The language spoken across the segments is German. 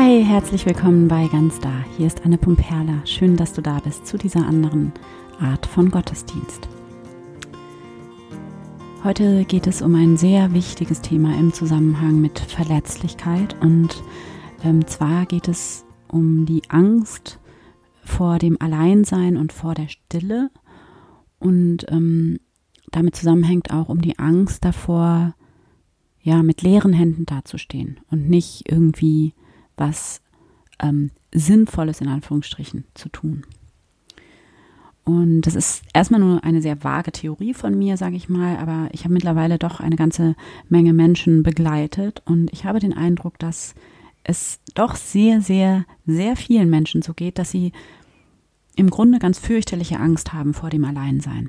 Hi, herzlich willkommen bei Ganz Da. Hier ist Anne Pumperla. Schön, dass du da bist zu dieser anderen Art von Gottesdienst. Heute geht es um ein sehr wichtiges Thema im Zusammenhang mit Verletzlichkeit und ähm, zwar geht es um die Angst vor dem Alleinsein und vor der Stille und ähm, damit zusammenhängt auch um die Angst davor, ja, mit leeren Händen dazustehen und nicht irgendwie was ähm, Sinnvolles in Anführungsstrichen zu tun. Und das ist erstmal nur eine sehr vage Theorie von mir, sage ich mal, aber ich habe mittlerweile doch eine ganze Menge Menschen begleitet und ich habe den Eindruck, dass es doch sehr, sehr, sehr vielen Menschen so geht, dass sie im Grunde ganz fürchterliche Angst haben vor dem Alleinsein.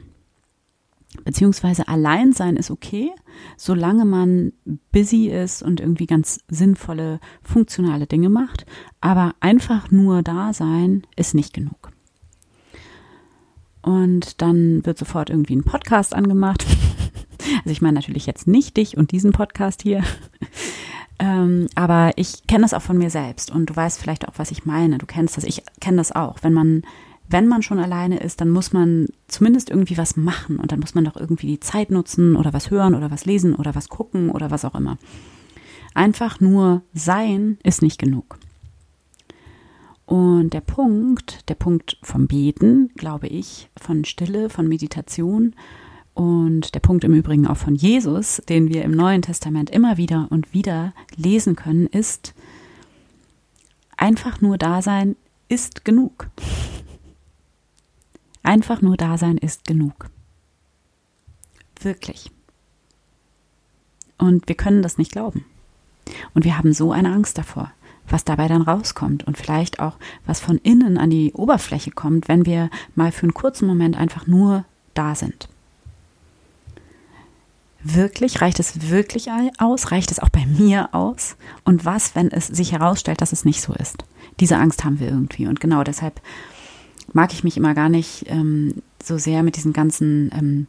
Beziehungsweise allein sein ist okay, solange man busy ist und irgendwie ganz sinnvolle, funktionale Dinge macht. Aber einfach nur da sein ist nicht genug. Und dann wird sofort irgendwie ein Podcast angemacht. Also ich meine natürlich jetzt nicht dich und diesen Podcast hier. Ähm, aber ich kenne das auch von mir selbst und du weißt vielleicht auch, was ich meine. Du kennst das, ich kenne das auch. Wenn man wenn man schon alleine ist, dann muss man zumindest irgendwie was machen und dann muss man doch irgendwie die Zeit nutzen oder was hören oder was lesen oder was gucken oder was auch immer. Einfach nur sein ist nicht genug. Und der Punkt, der Punkt vom Beten, glaube ich, von Stille, von Meditation und der Punkt im Übrigen auch von Jesus, den wir im Neuen Testament immer wieder und wieder lesen können, ist, einfach nur da sein ist genug. Einfach nur da sein ist genug. Wirklich. Und wir können das nicht glauben. Und wir haben so eine Angst davor, was dabei dann rauskommt und vielleicht auch, was von innen an die Oberfläche kommt, wenn wir mal für einen kurzen Moment einfach nur da sind. Wirklich? Reicht es wirklich aus? Reicht es auch bei mir aus? Und was, wenn es sich herausstellt, dass es nicht so ist? Diese Angst haben wir irgendwie. Und genau deshalb mag ich mich immer gar nicht ähm, so sehr mit diesen ganzen ähm,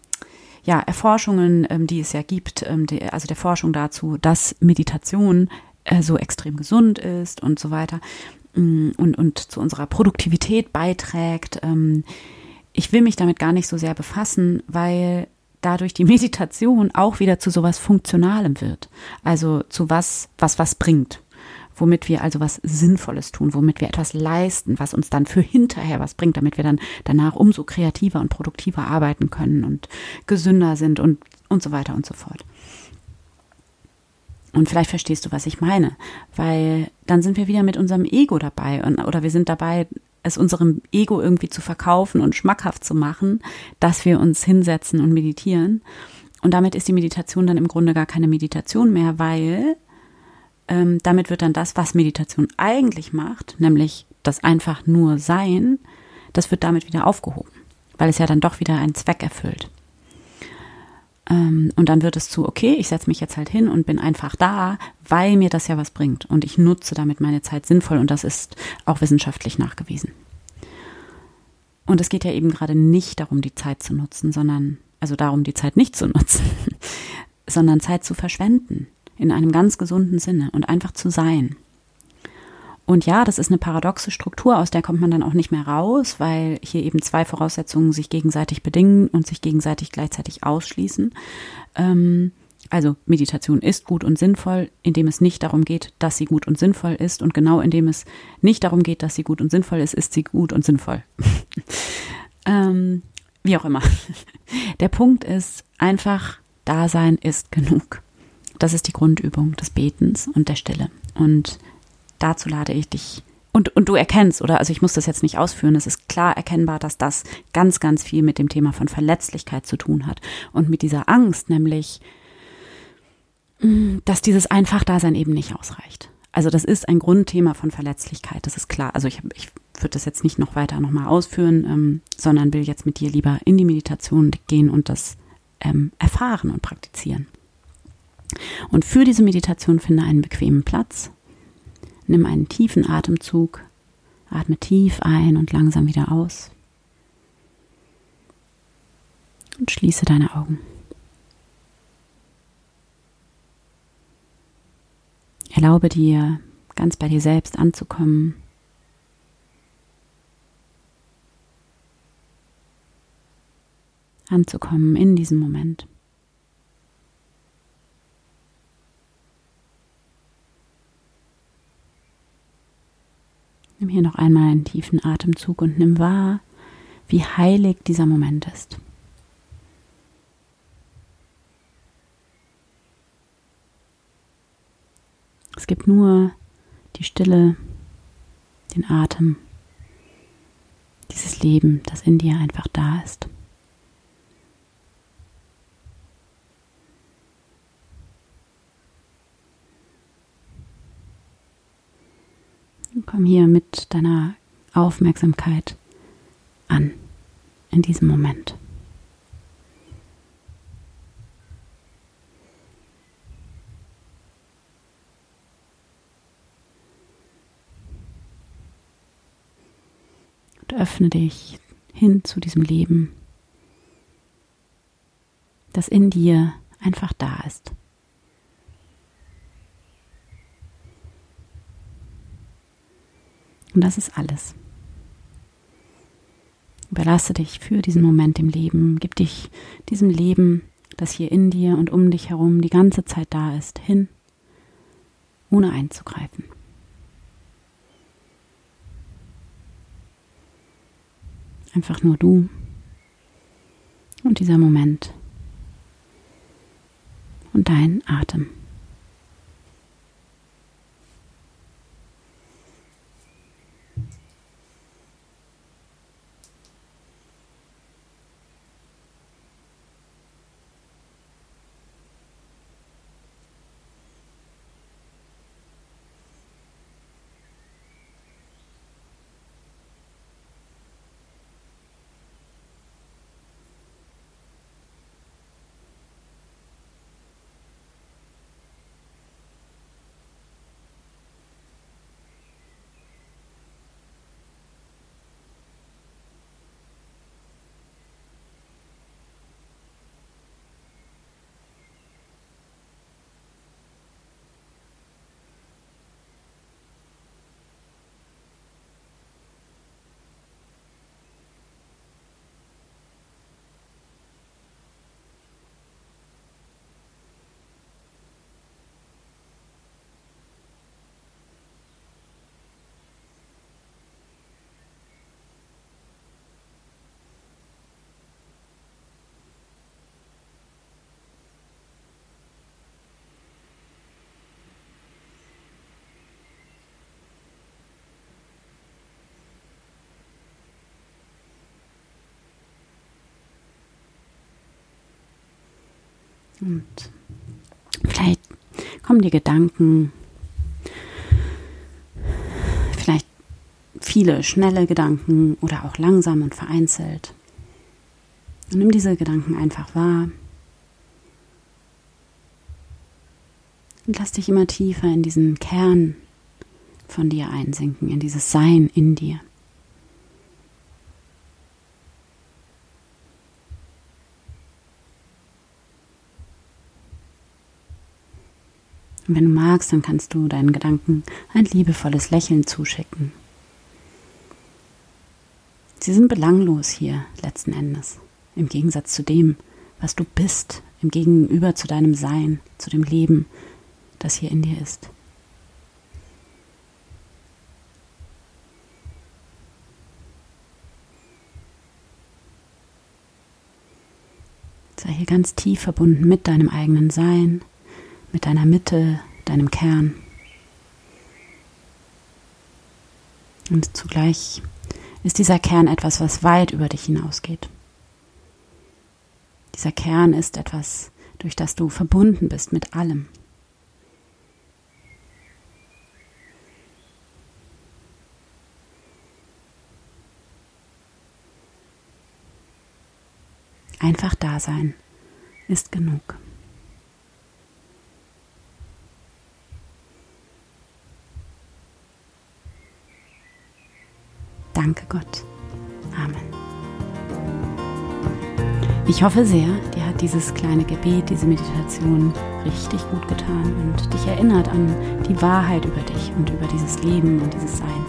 ja, Erforschungen, ähm, die es ja gibt, ähm, die, also der Forschung dazu, dass Meditation äh, so extrem gesund ist und so weiter mm, und, und zu unserer Produktivität beiträgt. Ähm, ich will mich damit gar nicht so sehr befassen, weil dadurch die Meditation auch wieder zu sowas Funktionalem wird. Also zu was, was was bringt womit wir also was Sinnvolles tun, womit wir etwas leisten, was uns dann für hinterher was bringt, damit wir dann danach umso kreativer und produktiver arbeiten können und gesünder sind und, und so weiter und so fort. Und vielleicht verstehst du, was ich meine, weil dann sind wir wieder mit unserem Ego dabei und, oder wir sind dabei, es unserem Ego irgendwie zu verkaufen und schmackhaft zu machen, dass wir uns hinsetzen und meditieren. Und damit ist die Meditation dann im Grunde gar keine Meditation mehr, weil ähm, damit wird dann das, was Meditation eigentlich macht, nämlich das einfach nur Sein, das wird damit wieder aufgehoben, weil es ja dann doch wieder einen Zweck erfüllt. Ähm, und dann wird es zu, okay, ich setze mich jetzt halt hin und bin einfach da, weil mir das ja was bringt. Und ich nutze damit meine Zeit sinnvoll und das ist auch wissenschaftlich nachgewiesen. Und es geht ja eben gerade nicht darum, die Zeit zu nutzen, sondern, also darum, die Zeit nicht zu nutzen, sondern Zeit zu verschwenden in einem ganz gesunden Sinne und einfach zu sein. Und ja, das ist eine paradoxe Struktur, aus der kommt man dann auch nicht mehr raus, weil hier eben zwei Voraussetzungen sich gegenseitig bedingen und sich gegenseitig gleichzeitig ausschließen. Ähm, also Meditation ist gut und sinnvoll, indem es nicht darum geht, dass sie gut und sinnvoll ist. Und genau indem es nicht darum geht, dass sie gut und sinnvoll ist, ist sie gut und sinnvoll. ähm, wie auch immer. Der Punkt ist, einfach Dasein ist genug. Das ist die Grundübung des Betens und der Stille. Und dazu lade ich dich. Und, und du erkennst, oder? Also ich muss das jetzt nicht ausführen. Es ist klar erkennbar, dass das ganz, ganz viel mit dem Thema von Verletzlichkeit zu tun hat. Und mit dieser Angst, nämlich, mm, dass dieses Einfachdasein eben nicht ausreicht. Also das ist ein Grundthema von Verletzlichkeit, das ist klar. Also ich, ich würde das jetzt nicht noch weiter nochmal ausführen, ähm, sondern will jetzt mit dir lieber in die Meditation gehen und das ähm, erfahren und praktizieren. Und für diese Meditation finde einen bequemen Platz. Nimm einen tiefen Atemzug, atme tief ein und langsam wieder aus. Und schließe deine Augen. Erlaube dir ganz bei dir selbst anzukommen. Anzukommen in diesem Moment. Hier noch einmal einen tiefen Atemzug und nimm wahr, wie heilig dieser Moment ist. Es gibt nur die Stille, den Atem, dieses Leben, das in dir einfach da ist. Komm hier mit deiner Aufmerksamkeit an in diesem Moment. Und öffne dich hin zu diesem Leben, das in dir einfach da ist. Und das ist alles. Überlasse dich für diesen Moment im Leben. Gib dich diesem Leben, das hier in dir und um dich herum die ganze Zeit da ist, hin, ohne einzugreifen. Einfach nur du und dieser Moment und dein Atem. Und vielleicht kommen dir Gedanken, vielleicht viele schnelle Gedanken oder auch langsam und vereinzelt. Und nimm diese Gedanken einfach wahr. Und lass dich immer tiefer in diesen Kern von dir einsinken, in dieses Sein in dir. Und wenn du magst, dann kannst du deinen Gedanken ein liebevolles Lächeln zuschicken. Sie sind belanglos hier letzten Endes, im Gegensatz zu dem, was du bist, im Gegenüber zu deinem Sein, zu dem Leben, das hier in dir ist. Sei hier ganz tief verbunden mit deinem eigenen Sein, mit deiner Mitte, deinem Kern. Und zugleich ist dieser Kern etwas, was weit über dich hinausgeht. Dieser Kern ist etwas, durch das du verbunden bist mit allem. Einfach da sein ist genug. Danke Gott. Amen. Ich hoffe sehr, dir hat dieses kleine Gebet, diese Meditation richtig gut getan und dich erinnert an die Wahrheit über dich und über dieses Leben und dieses Sein.